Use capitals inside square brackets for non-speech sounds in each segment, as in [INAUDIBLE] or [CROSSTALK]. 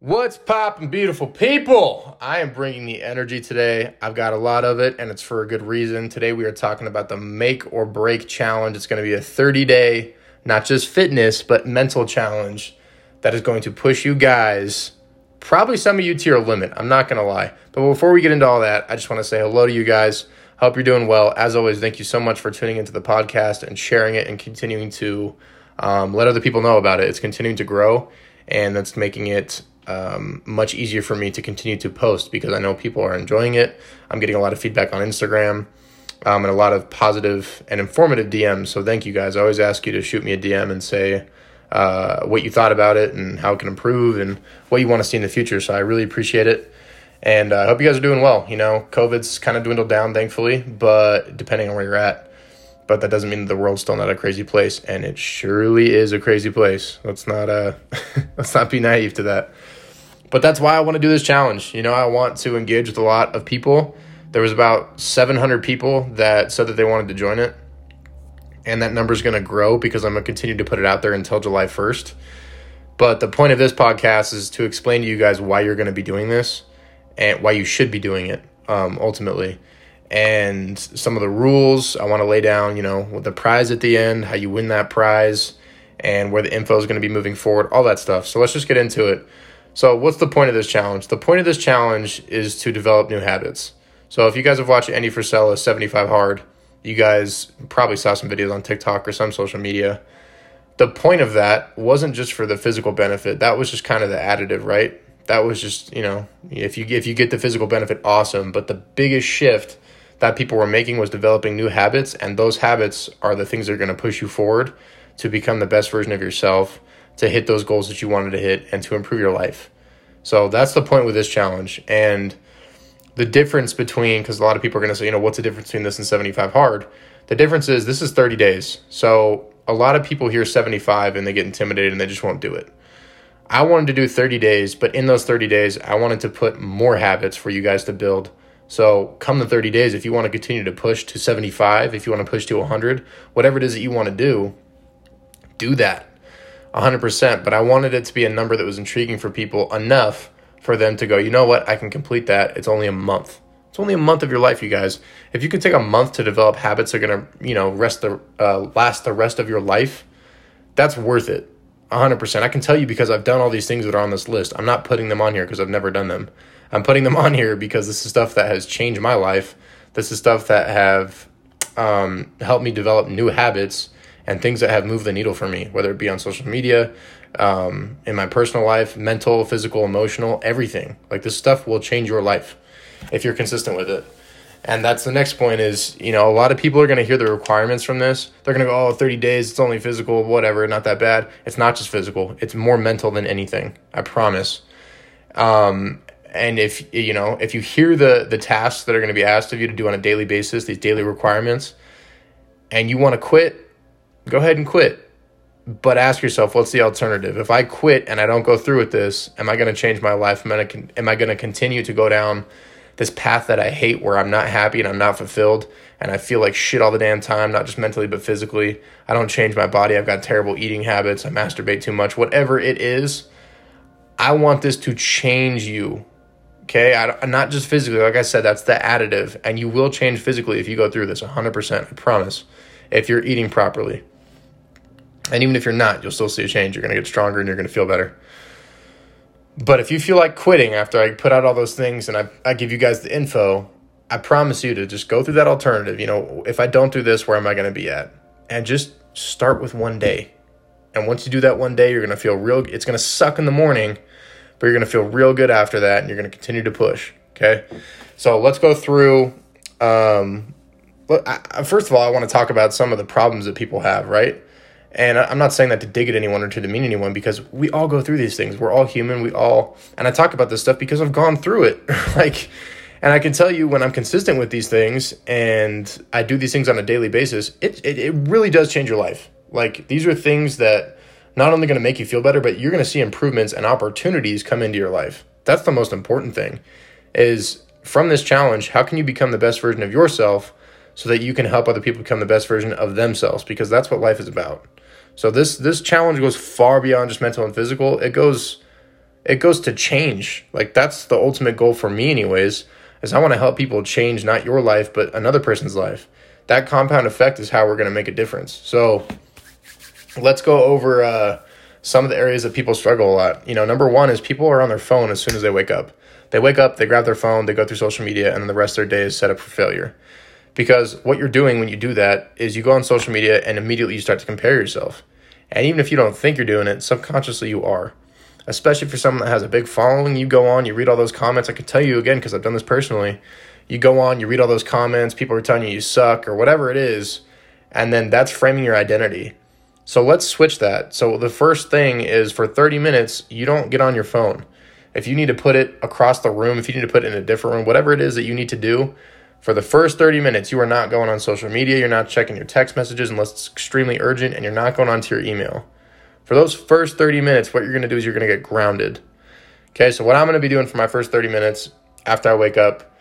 What's poppin', beautiful people? I am bringing the energy today. I've got a lot of it, and it's for a good reason. Today, we are talking about the Make or Break Challenge. It's going to be a 30 day, not just fitness, but mental challenge that is going to push you guys, probably some of you to your limit. I'm not going to lie. But before we get into all that, I just want to say hello to you guys. Hope you're doing well. As always, thank you so much for tuning into the podcast and sharing it and continuing to um, let other people know about it. It's continuing to grow, and that's making it um, much easier for me to continue to post because I know people are enjoying it. I'm getting a lot of feedback on Instagram um, and a lot of positive and informative DMs. So thank you guys. I always ask you to shoot me a DM and say uh, what you thought about it and how it can improve and what you want to see in the future. So I really appreciate it. And uh, I hope you guys are doing well. You know, COVID's kind of dwindled down, thankfully, but depending on where you're at. But that doesn't mean the world's still not a crazy place, and it surely is a crazy place. Let's not uh, [LAUGHS] let's not be naive to that but that's why I want to do this challenge. You know, I want to engage with a lot of people. There was about 700 people that said that they wanted to join it. And that number is going to grow because I'm going to continue to put it out there until July 1st. But the point of this podcast is to explain to you guys why you're going to be doing this and why you should be doing it um, ultimately. And some of the rules I want to lay down, you know, with the prize at the end, how you win that prize, and where the info is going to be moving forward, all that stuff. So let's just get into it. So, what's the point of this challenge? The point of this challenge is to develop new habits. So, if you guys have watched Andy Frisella 75 Hard, you guys probably saw some videos on TikTok or some social media. The point of that wasn't just for the physical benefit. That was just kind of the additive, right? That was just, you know, if you if you get the physical benefit, awesome. But the biggest shift that people were making was developing new habits, and those habits are the things that are going to push you forward to become the best version of yourself to hit those goals that you wanted to hit and to improve your life. So that's the point with this challenge. And the difference between, because a lot of people are going to say, you know, what's the difference between this and 75 hard? The difference is this is 30 days. So a lot of people hear 75 and they get intimidated and they just won't do it. I wanted to do 30 days, but in those 30 days, I wanted to put more habits for you guys to build. So, come the 30 days, if you want to continue to push to 75, if you want to push to 100, whatever it is that you want to do, do that. 100%, but I wanted it to be a number that was intriguing for people enough for them to go, you know what, I can complete that. It's only a month. It's only a month of your life, you guys. If you can take a month to develop habits that are going to, you know, rest the uh, last the rest of your life, that's worth it. 100%. I can tell you because I've done all these things that are on this list. I'm not putting them on here because I've never done them. I'm putting them on here because this is stuff that has changed my life. This is stuff that have um, helped me develop new habits and things that have moved the needle for me, whether it be on social media, um, in my personal life, mental, physical, emotional, everything. Like this stuff will change your life if you're consistent with it. And that's the next point is, you know, a lot of people are going to hear the requirements from this. They're going to go, oh, 30 days, it's only physical, whatever, not that bad. It's not just physical, it's more mental than anything. I promise. Um, and if, you know, if you hear the, the tasks that are going to be asked of you to do on a daily basis, these daily requirements, and you want to quit, go ahead and quit. But ask yourself, what's the alternative? If I quit and I don't go through with this, am I going to change my life? Am I going am I going to continue to go down this path that I hate where I'm not happy and I'm not fulfilled and I feel like shit all the damn time, not just mentally but physically? I don't change my body. I've got terrible eating habits. I masturbate too much. Whatever it is, I want this to change you. Okay, I, not just physically. Like I said, that's the additive, and you will change physically if you go through this 100%. I promise. If you're eating properly. And even if you're not, you'll still see a change. You're going to get stronger and you're going to feel better. But if you feel like quitting after I put out all those things and I, I give you guys the info, I promise you to just go through that alternative. You know, if I don't do this, where am I going to be at? And just start with one day. And once you do that one day, you're going to feel real. It's going to suck in the morning, but you're going to feel real good after that. And you're going to continue to push. Okay. So let's go through. Um, I, first of all, I want to talk about some of the problems that people have, right? And I'm not saying that to dig at anyone or to demean anyone because we all go through these things. We're all human. We all, and I talk about this stuff because I've gone through it. [LAUGHS] like, and I can tell you when I'm consistent with these things and I do these things on a daily basis, it, it, it really does change your life. Like, these are things that not only going to make you feel better, but you're going to see improvements and opportunities come into your life. That's the most important thing is from this challenge, how can you become the best version of yourself so that you can help other people become the best version of themselves because that's what life is about. So this this challenge goes far beyond just mental and physical. It goes it goes to change. Like that's the ultimate goal for me anyways, is I want to help people change not your life but another person's life. That compound effect is how we're going to make a difference. So let's go over uh, some of the areas that people struggle a lot. You know, number one is people are on their phone as soon as they wake up. They wake up, they grab their phone, they go through social media, and then the rest of their day is set up for failure. Because what you're doing when you do that is you go on social media and immediately you start to compare yourself. And even if you don't think you're doing it, subconsciously you are. Especially for someone that has a big following, you go on, you read all those comments. I can tell you again because I've done this personally. You go on, you read all those comments, people are telling you you suck or whatever it is, and then that's framing your identity. So let's switch that. So the first thing is for 30 minutes, you don't get on your phone. If you need to put it across the room, if you need to put it in a different room, whatever it is that you need to do, for the first 30 minutes, you are not going on social media, you're not checking your text messages unless it's extremely urgent, and you're not going onto your email. For those first 30 minutes, what you're going to do is you're going to get grounded. Okay, so what I'm going to be doing for my first 30 minutes after I wake up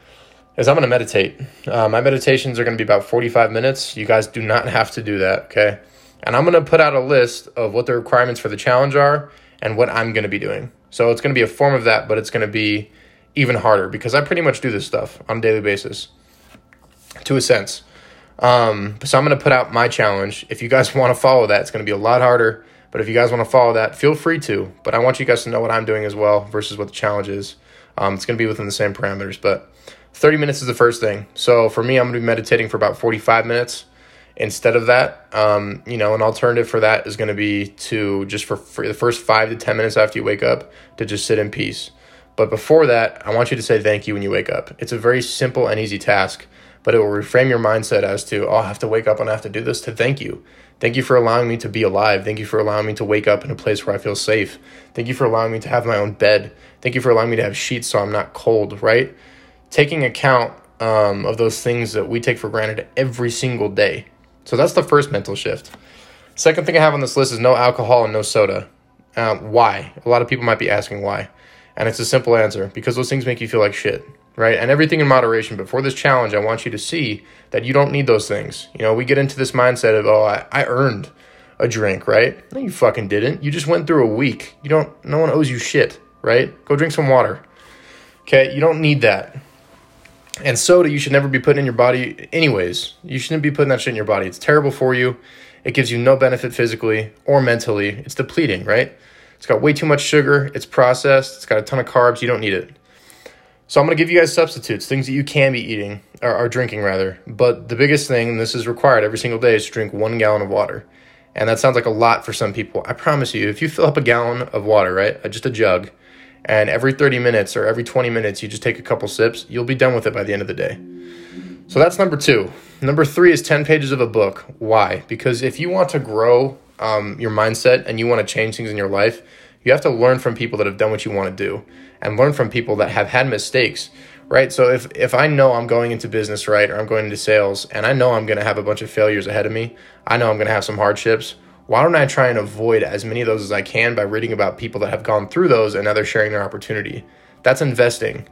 is I'm going to meditate. Uh, my meditations are going to be about 45 minutes. You guys do not [LAUGHS] have to do that, okay? And I'm going to put out a list of what the requirements for the challenge are and what I'm going to be doing. So it's going to be a form of that, but it's going to be even harder because I pretty much do this stuff on a daily basis to a sense. Um, so I'm going to put out my challenge. If you guys [LAUGHS] want to follow that, it's going to be a lot harder. But if you guys want to follow that, feel free to. But I want you guys to know what I'm doing as well versus what the challenge is. Um, it's going to be within the same parameters. But 30 minutes is the first thing. So for me, I'm going to be meditating for about 45 minutes. Instead of that, um, you know, an alternative for that is going to be to just for, for the first five to 10 minutes after you wake up to just sit in peace. But before that, I want you to say thank you when you wake up. It's a very simple and easy task but it will reframe your mindset as to, oh, I have to wake up and I have to do this to thank you. Thank you for allowing me to be alive. Thank you for allowing me to wake up in a place where I feel safe. Thank you for allowing me to have my own bed. Thank you for allowing me to have sheets so I'm not cold, right? Taking account um, of those things that we take for granted every single day. So that's the first mental shift. Second thing I have on this list is no alcohol and no soda. Uh, why? A lot of people might be asking why. And it's a simple answer because those things make you feel like shit right? And everything in moderation. But for this challenge, I want you to see that you don't need those things. You know, we get into this mindset of, oh, I, I earned a drink, right? No, you fucking didn't. You just went through a week. You don't, no one owes you shit, right? Go drink some water. Okay, you don't need that. And soda, you should never be putting in your body, anyways. You shouldn't be putting that shit in your body. It's terrible for you. It gives you no benefit physically or mentally. It's depleting, right? It's got way too much sugar. It's processed. It's got a ton of carbs. You don't need it. So I'm going to give you guys substitutes, things that you can be eating or, or drinking rather. But the biggest thing, and this is required every single day, is to drink one gallon of water. And that sounds like a lot for some people. I promise you, if you fill up a gallon of water, right, uh, just a jug, and every 30 minutes or every 20 minutes you just take a couple sips, you'll be done with it by the end of the day. So that's number two. Number three is 10 pages of a book. Why? Because if you want to grow um, your mindset and you want to change things in your life, you have to learn from people that have done what you want to do and learn from people that have had mistakes, right? So if if I know I'm going into business, right, or I'm going into sales and I know I'm going to have a bunch of failures ahead of me, I know I'm going to have some hardships, why don't I try and avoid as many of those as I can by reading about people that have gone through those and now they're sharing their opportunity? That's investing,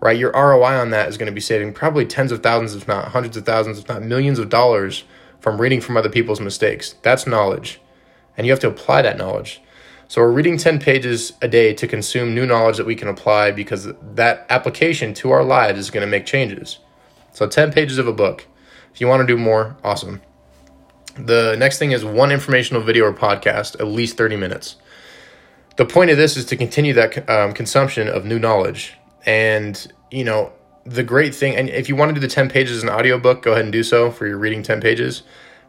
right? Your ROI on that is going to be saving probably tens of thousands, if not hundreds of thousands, if not millions of dollars from reading from other people's mistakes. That's knowledge. And you have to apply that knowledge. So we're reading 10 pages a day to consume new knowledge that we can apply because that application to our lives is going to make changes. So 10 pages of a book. If you want to do more, awesome. The next thing is one informational video or podcast, at least 30 minutes. The point of this is to continue that um, consumption of new knowledge. And, you know, the great thing, and if you want to do the 10 pages as an audiobook, go ahead and do so for your reading 10 pages.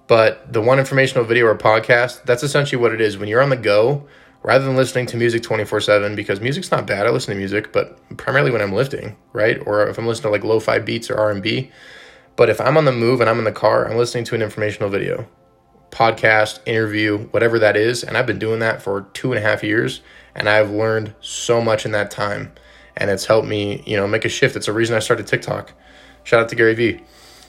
But the one informational video or podcast, that's essentially what it is. When you're on the go, rather than listening to music 24 7 because music's not bad. I listen to music but primarily when i'm lifting right? Or if i'm listening to like lo-fi beats or r&b but if i'm on the move and i'm in the car i'm listening to an informational video podcast interview whatever that is. And i've been doing that for two and a half years and i've learned so much in that time. And it's helped me you know make a shift. It's a reason i started tiktok. Shout out to gary vee.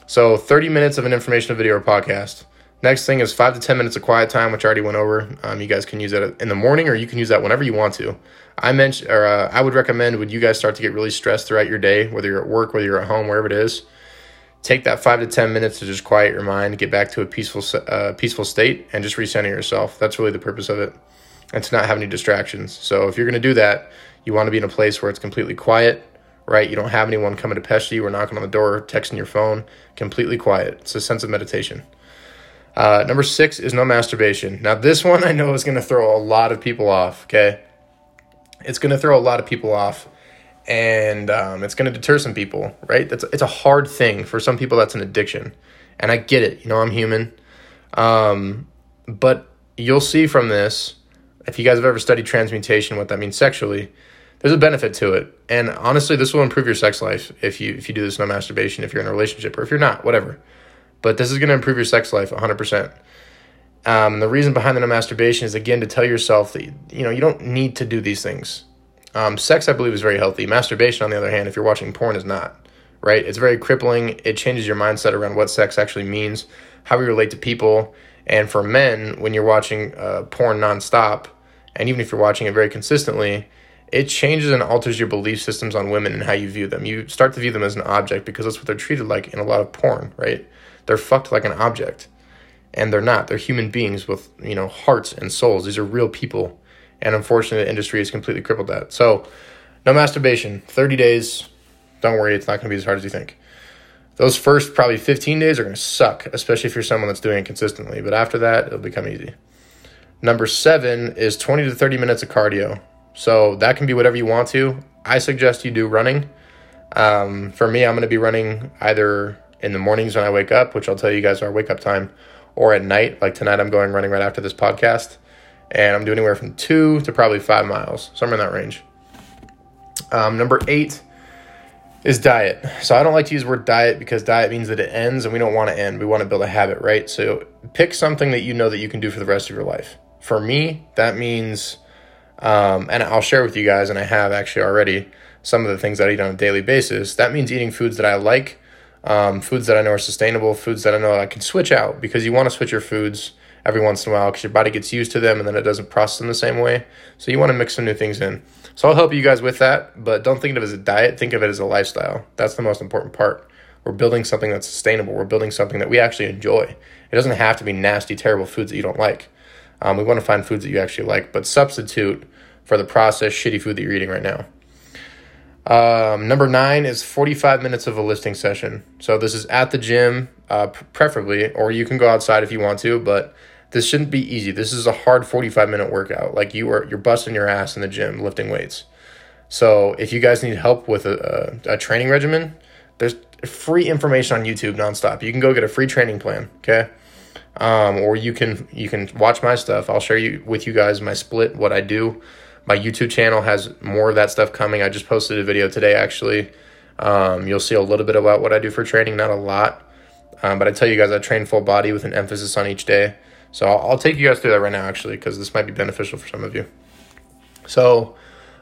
So 30 minutes of an informational video or podcast Next thing is five to 10 minutes of quiet time, which I already went over. Um, you guys can use that in the morning or you can use that whenever you want to. I mentioned, or uh, I would recommend when you guys start to get really stressed throughout your day, whether you're at work, whether you're at home, wherever it is, take that five to 10 minutes to just quiet your mind, get back to a peaceful, uh, peaceful state, and just recenter yourself. That's really the purpose of it, and to not have any distractions. So if you're going to do that, You want to be in a place where it's completely quiet, right? You don't have anyone coming to pester you or knocking on the door, texting your phone. Completely quiet. It's a sense of meditation. Uh, number six is no masturbation. Now, this one I know is going to throw a lot of people off, okay? It's going to throw a lot of people off and um, it's going to deter some people, right? That's it's a hard thing for some people. That's an addiction, and I get it. You know, I'm human, um, but you'll see from this if you guys have ever studied transmutation, what that means sexually. There's a benefit to it, and honestly, this will improve your sex life if you if you do this no masturbation, if you're in a relationship, or if you're not, whatever. But this is going to improve your sex life 100. Um, percent The reason behind the no masturbation is again to tell yourself that you know you don't need to do these things um, sex, I believe, is very healthy. Masturbation, on the other hand, if you're watching porn, is not. Right? It's very crippling. It changes your mindset around what sex actually means, how we relate to people. And for men, when you're watching uh, porn nonstop, and even if you're watching it very consistently, it changes and alters your belief systems on women and how you view them. You start to view them as an object because that's what they're treated like in a lot of porn, right? They're fucked like an object. And they're not. They're human beings with, you know, hearts and souls. These are real people and unfortunately, the industry has completely crippled that. So, no masturbation, 30 days. Don't worry, it's not going to be as hard as you think. Those first probably 15 days are going to suck, especially if you're someone that's doing it consistently. But after that, it'll become easy. Number seven is 20 to 30 minutes of cardio. So that can be whatever you want to. I suggest you do running. Um, for me, I'm going to be running either in the mornings when I wake up, which I'll tell you guys our wake up time, or at night. Like tonight, I'm going running right after this podcast and I'm doing anywhere from two to probably five miles, somewhere in that range. Um, number eight is diet. So I don't like to use the word diet because diet means that it ends and we don't want to end. We want to build a habit, right? So pick something that you know that you can do for the rest of your life. For me, that means, um, and I'll share with you guys, and I have actually already some of the things that I eat on a daily basis. That means eating foods that I like, um, foods that I know are sustainable, foods that I know I can switch out because you want to switch your foods every once in a while because your body gets used to them and then it doesn't process them the same way. So you want to mix some new things in. So I'll help you guys with that, but don't think of it as a diet, think of it as a lifestyle. That's the most important part. We're building something that's sustainable. We're building something that we actually enjoy. It doesn't have to be nasty, terrible foods that you don't like. Um, we want to find foods that you actually like, but substitute for the processed, shitty food that you're eating right now. Um, number nine is 45 minutes of a lifting session. So this is at the gym, uh, preferably, or you can go outside if you want to, but this shouldn't be easy. This is a hard 45 minute workout. Like you are, you're busting your ass in the gym lifting weights. So if you guys need help with a, a, a training regimen, there's free information on YouTube nonstop. You can go get a free training plan. Okay. Um, or you can you can watch my stuff. I'll share you with you guys my split, what I do. My YouTube channel has more of that stuff coming. I just posted a video today actually. Um, you'll see a little bit about what I do for training, not a lot. Um, but I tell you guys I train full body with an emphasis on each day. So I'll, I'll take you guys through that right now, actually, because this might be beneficial for some of you. So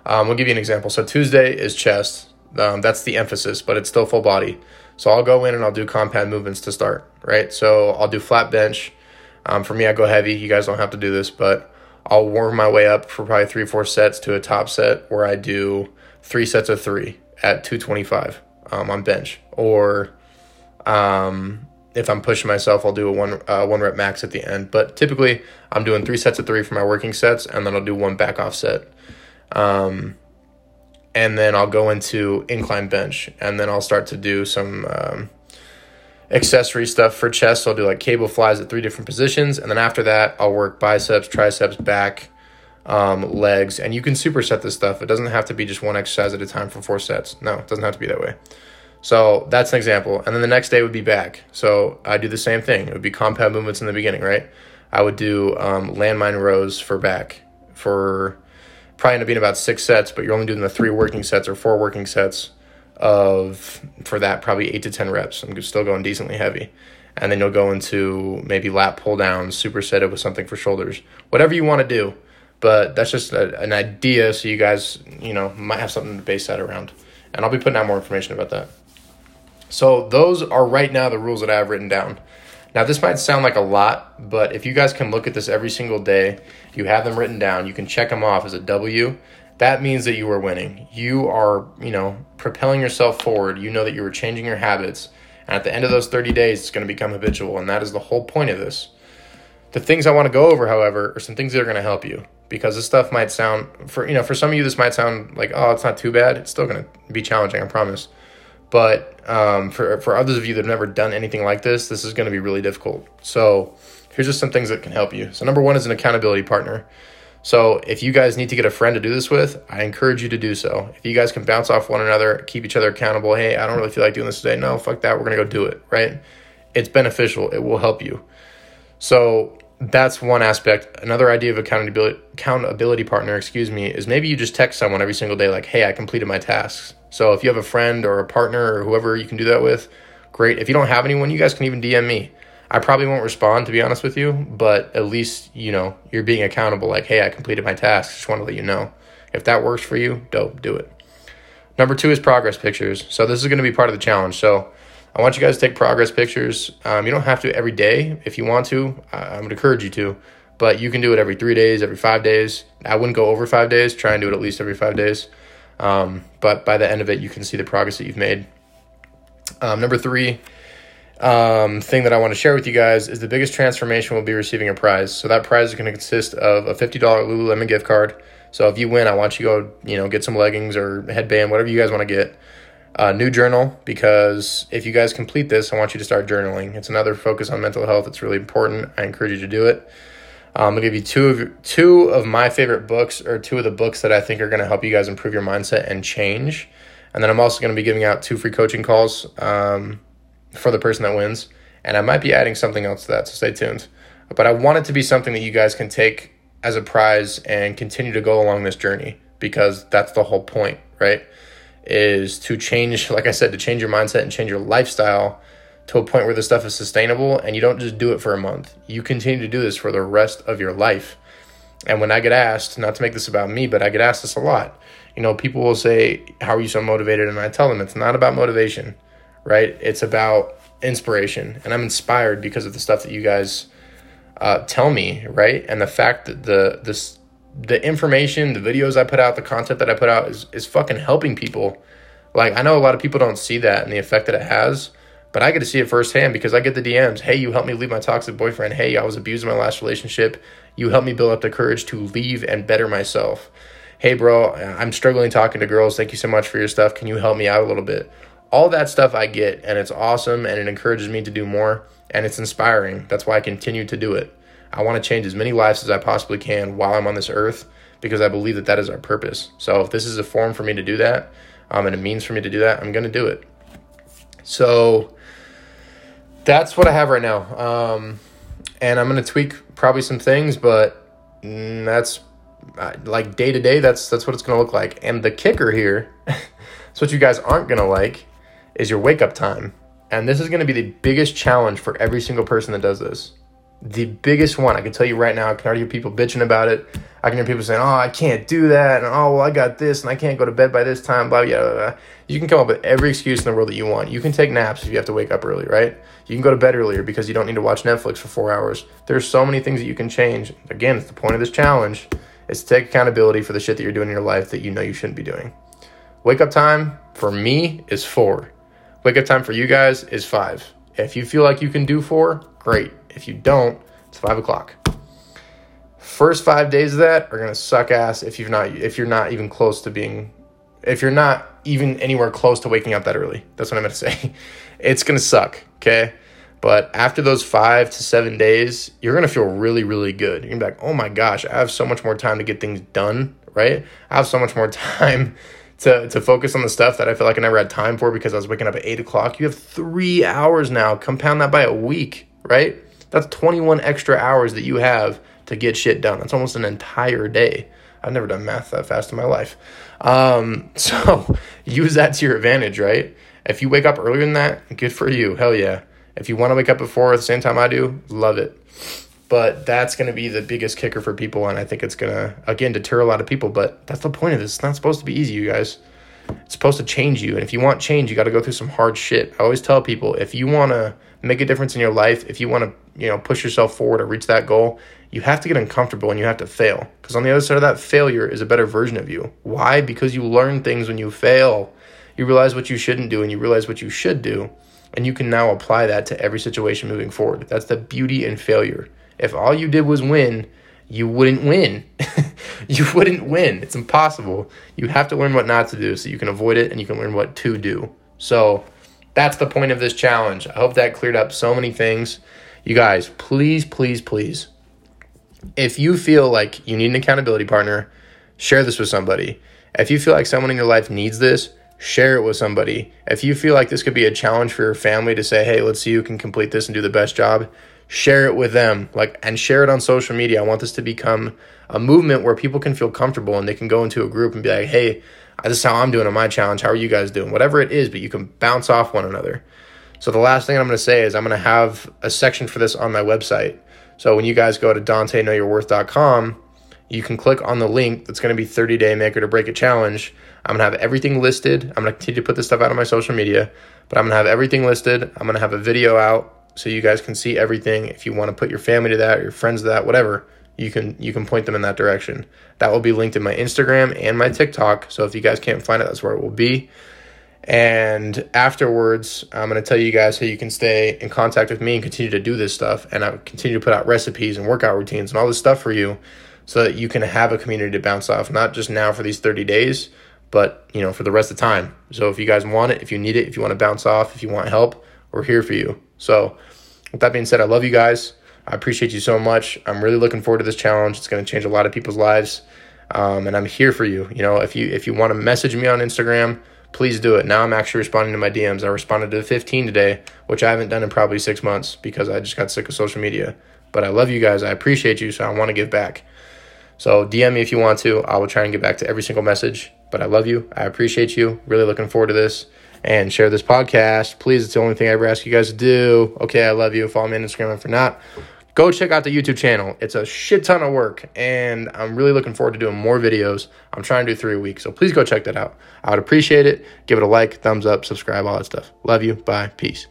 um, we'll give you an example. So Tuesday is chest. Um, that's the emphasis, but it's still full body. So I'll go in and I'll do compound movements to start, right? So I'll do flat bench. Um, for me, I go heavy. You guys don't have to do this, but I'll warm my way up for probably three, four sets to a top set where I do three sets of three at 225 um, on bench. Or um, if I'm pushing myself, I'll do a one uh, one rep max at the end. But typically, I'm doing three sets of three for my working sets, and then I'll do one back off set. Um, and then I'll go into incline bench, and then I'll start to do some um, accessory stuff for chest. So I'll do like cable flies at three different positions, and then after that, I'll work biceps, triceps, back, um, legs, and you can superset this stuff. It doesn't have to be just one exercise at a time for four sets. No, it doesn't have to be that way. So that's an example. And then the next day would be back. So I do the same thing. It would be compound movements in the beginning, right? I would do um, landmine rows for back for probably end up being about six sets, but you're only doing the three working sets or four working sets of for that probably eight to ten reps. I'm still going decently heavy. And then you'll go into maybe lat pull downs, supersetted with something for shoulders, whatever you want to do. But that's just a, an idea, so you guys, you know, might have something to base that around. And I'll be putting out more information about that. So those are right now the rules that I have written down. Now this might sound like a lot, but if you guys can look at this every single day, you have them written down, you can check them off as a W. That means that you are winning. You are, you know, propelling yourself forward. You know that you are changing your habits. And at the end of those 30 days, it's going to become habitual. And that is the whole point of this. The things I want to go over, however, are some things that are going to help you because this stuff might sound for you know for some of you this might sound like oh it's not too bad. It's still going to be challenging, I promise. But um, for for others of you that have never done anything like this, this is going to be really difficult. So here's just some things that can help you. So number one is an accountability partner. So if you guys need to get a friend to do this with, I encourage you to do so. If you guys can bounce off one another, keep each other accountable. Hey, I don't really feel like doing this today. No, fuck that. We're gonna go do it. Right? It's beneficial. It will help you. So that's one aspect. Another idea of accountability accountability partner, excuse me, is maybe you just text someone every single day like, "Hey, I completed my tasks." So if you have a friend or a partner or whoever you can do that with, great. If you don't have anyone, you guys can even DM me. I probably won't respond to be honest with you, but at least, you know, you're being accountable like, "Hey, I completed my task. Just want to let you know." If that works for you, dope, do it. Number 2 is progress pictures. So this is going to be part of the challenge. So I want you guys to take progress pictures. Um, you don't have to every day if you want to. I, would encourage you to, but you can do it every three days, every five days. I wouldn't go over five days. Try and do it at least every five days. Um, but by the end of it, you can see the progress that you've made. Um, number three um, thing that I want to share with you guys is the biggest transformation will be receiving a prize. So that prize is going to consist of a $50 Lululemon gift card. So if you win, I want you to go, you know, get some leggings or headband, whatever you guys want to get a new journal because if you guys complete this, I want you to start journaling. It's another focus on mental health. It's really important. I encourage you to do it. Um, I'll give you two of two of my favorite books, or two of the books that I think are going to help you guys improve your mindset and change. And then I'm also going to be giving out two free coaching calls um, for the person that wins. And I might be adding something else to that, so stay tuned. But I want it to be something that you guys can take as a prize and continue to go along this journey because that's the whole point, right? is to change, [LAUGHS] like I said, to change your mindset and change your lifestyle to a point where this stuff is sustainable and you don't just do it for a month. You continue to do this for the rest of your life. And when I get asked, not to make this about me, but I get asked this a lot. You know, people will say, How are you so motivated? And I tell them it's not about motivation, right? It's about inspiration. And I'm inspired because of the stuff that you guys uh, tell me, right? And the fact that the this the information, the videos I put out, the content that I put out is, is fucking helping people. Like, I know a lot of people don't see that and the effect that it has, but I get to see it firsthand because I get the DMs. Hey, you helped me leave my toxic boyfriend. Hey, I was abused in my last relationship. You helped me build up the courage to leave and better myself. Hey, bro, I'm struggling talking to girls. Thank you so much for your stuff. Can you help me out a little bit? All that stuff I get, and it's awesome and it encourages me to do more and it's inspiring. That's why I continue to do it. I want to change as many lives as I possibly can while I'm on this earth because I believe that that is our purpose. So if this is a form for me to do that, um, and a means for me to do that, I'm going to do it. So that's what I have right now. Um, and I'm going to tweak probably some things, but mm, that's like day to day. That's that's what it's going to look like. And the kicker here, [LAUGHS] so what you guys aren't going to like, is your wake up time. And this is going to be the biggest challenge for every single person that does this the biggest one. I can tell you right now, I can already hear people bitching about it. I can hear people saying, oh, I can't do that. And oh, well, I got this and I can't go to bed by this time, blah, blah, blah. You can come up with every excuse in the world that you want. You can take naps if you have to wake up early, right? You can go to bed earlier because you don't need to watch Netflix for four hours. There's so many things that you can change. Again, it's the point of this challenge is to take accountability for the shit that you're doing in your life that you know you shouldn't be doing. Wake up time for me is four. Wake up time for you guys is five. If you feel like you can do four, great. If you don't, it's five o'clock. First five days of that are gonna suck ass if you've not if you're not even close to being if you're not even anywhere close to waking up that early. That's what I'm gonna [LAUGHS] say. It's gonna suck, okay? But after those five to seven days, you're gonna feel really, really good. You're gonna be like, oh my gosh, I have so much more time to get things done, right? I have so much more [LAUGHS] time to, to focus on the stuff that I feel like I never had time for because I was waking up at eight o'clock. You have three hours now. Compound that by a week, right? That's 21 extra hours that you have to get shit done. That's almost an entire day. I've never done math that fast in my life. Um, [LAUGHS] so use that to your advantage, right? If you wake up earlier than that, good for you. Hell yeah. If you want to wake up at four at the same time I do, love it. But that's going to be the biggest kicker for people. And I think it's going to, again, deter a lot of people. But that's the point of this. It's not supposed to be easy, you guys. It's supposed to change you. And if you want change, you got to go through some hard shit. I always tell people if you want to make a difference in your life, if you want to, you know, push yourself forward or reach that goal, you have to get uncomfortable and you have to fail. Because on the other side of that failure is a better version of you. Why? Because you learn things when you fail. You realize what you shouldn't do and you realize what you should do. And you can now apply that to every situation moving forward. That's the beauty in failure. If all you did was win, you wouldn't win. [LAUGHS] you wouldn't win. It's impossible. You have to learn what not to do so you can avoid it and you can learn what to do. So that's the point of this challenge. I hope that cleared up so many things. You guys, please, please, please, if you feel like you need an accountability partner, share this with somebody. If you feel like someone in your life needs this, share it with somebody. If you feel like this could be a challenge for your family to say, hey, let's see who can complete this and do the best job, share it with them. Like and share it on social media. I want this to become a movement where people can feel comfortable and they can go into a group and be like, hey, this is how I'm doing on my challenge. How are you guys doing? Whatever it is, but you can bounce off one another. So the last thing I'm going to say is I'm going to have a section for this on my website. So when you guys go to DanteKnowYourWorth.com, you can click on the link that's going to be 30 day make it or break it challenge. I'm going to have everything listed. I'm going to continue to put this stuff out on my social media, but I'm going to have everything listed. I'm going to have a video out so you guys can see everything. If you want to put your family to that or your friends to that, whatever, you can you can point them in that direction. That will be linked in my Instagram and my TikTok. So if you guys can't find it, that's where it will be. And afterwards, I'm going to tell you guys how you can stay in contact with me and continue to do this stuff. And I continue to put out recipes and workout routines and all this stuff for you so that you can have a community to bounce off, not just now for these 30 days, but you know, for the rest of the time. So if you guys want it, if you need it, if you want to bounce off, if you want help, we're here for you. So with that being said, I love you guys. I appreciate you so much. I'm really looking forward to this challenge. It's going to change a lot of people's lives. Um, and I'm here for you. You know, if you if you want to message me on Instagram, please do it. Now I'm actually responding to my DMs. I responded to 15 today, which I haven't done in probably six months because I just got sick of social media. But I love you guys. I appreciate you, so I want to give back. So DM me if you want to. I will try and get back to every single message. But I love you. I appreciate you. Really looking forward to this. And share this podcast. Please, it's the only thing I ever ask you guys to do. Okay, I love you. Follow me on Instagram. if you're not, go check out the YouTube channel. It's a shit ton of work, and I'm really looking forward to doing more videos. I'm trying to do three a week, so please go check that out. I would appreciate it. Give it a like, thumbs up, subscribe, all that stuff. Love you. Bye. Peace.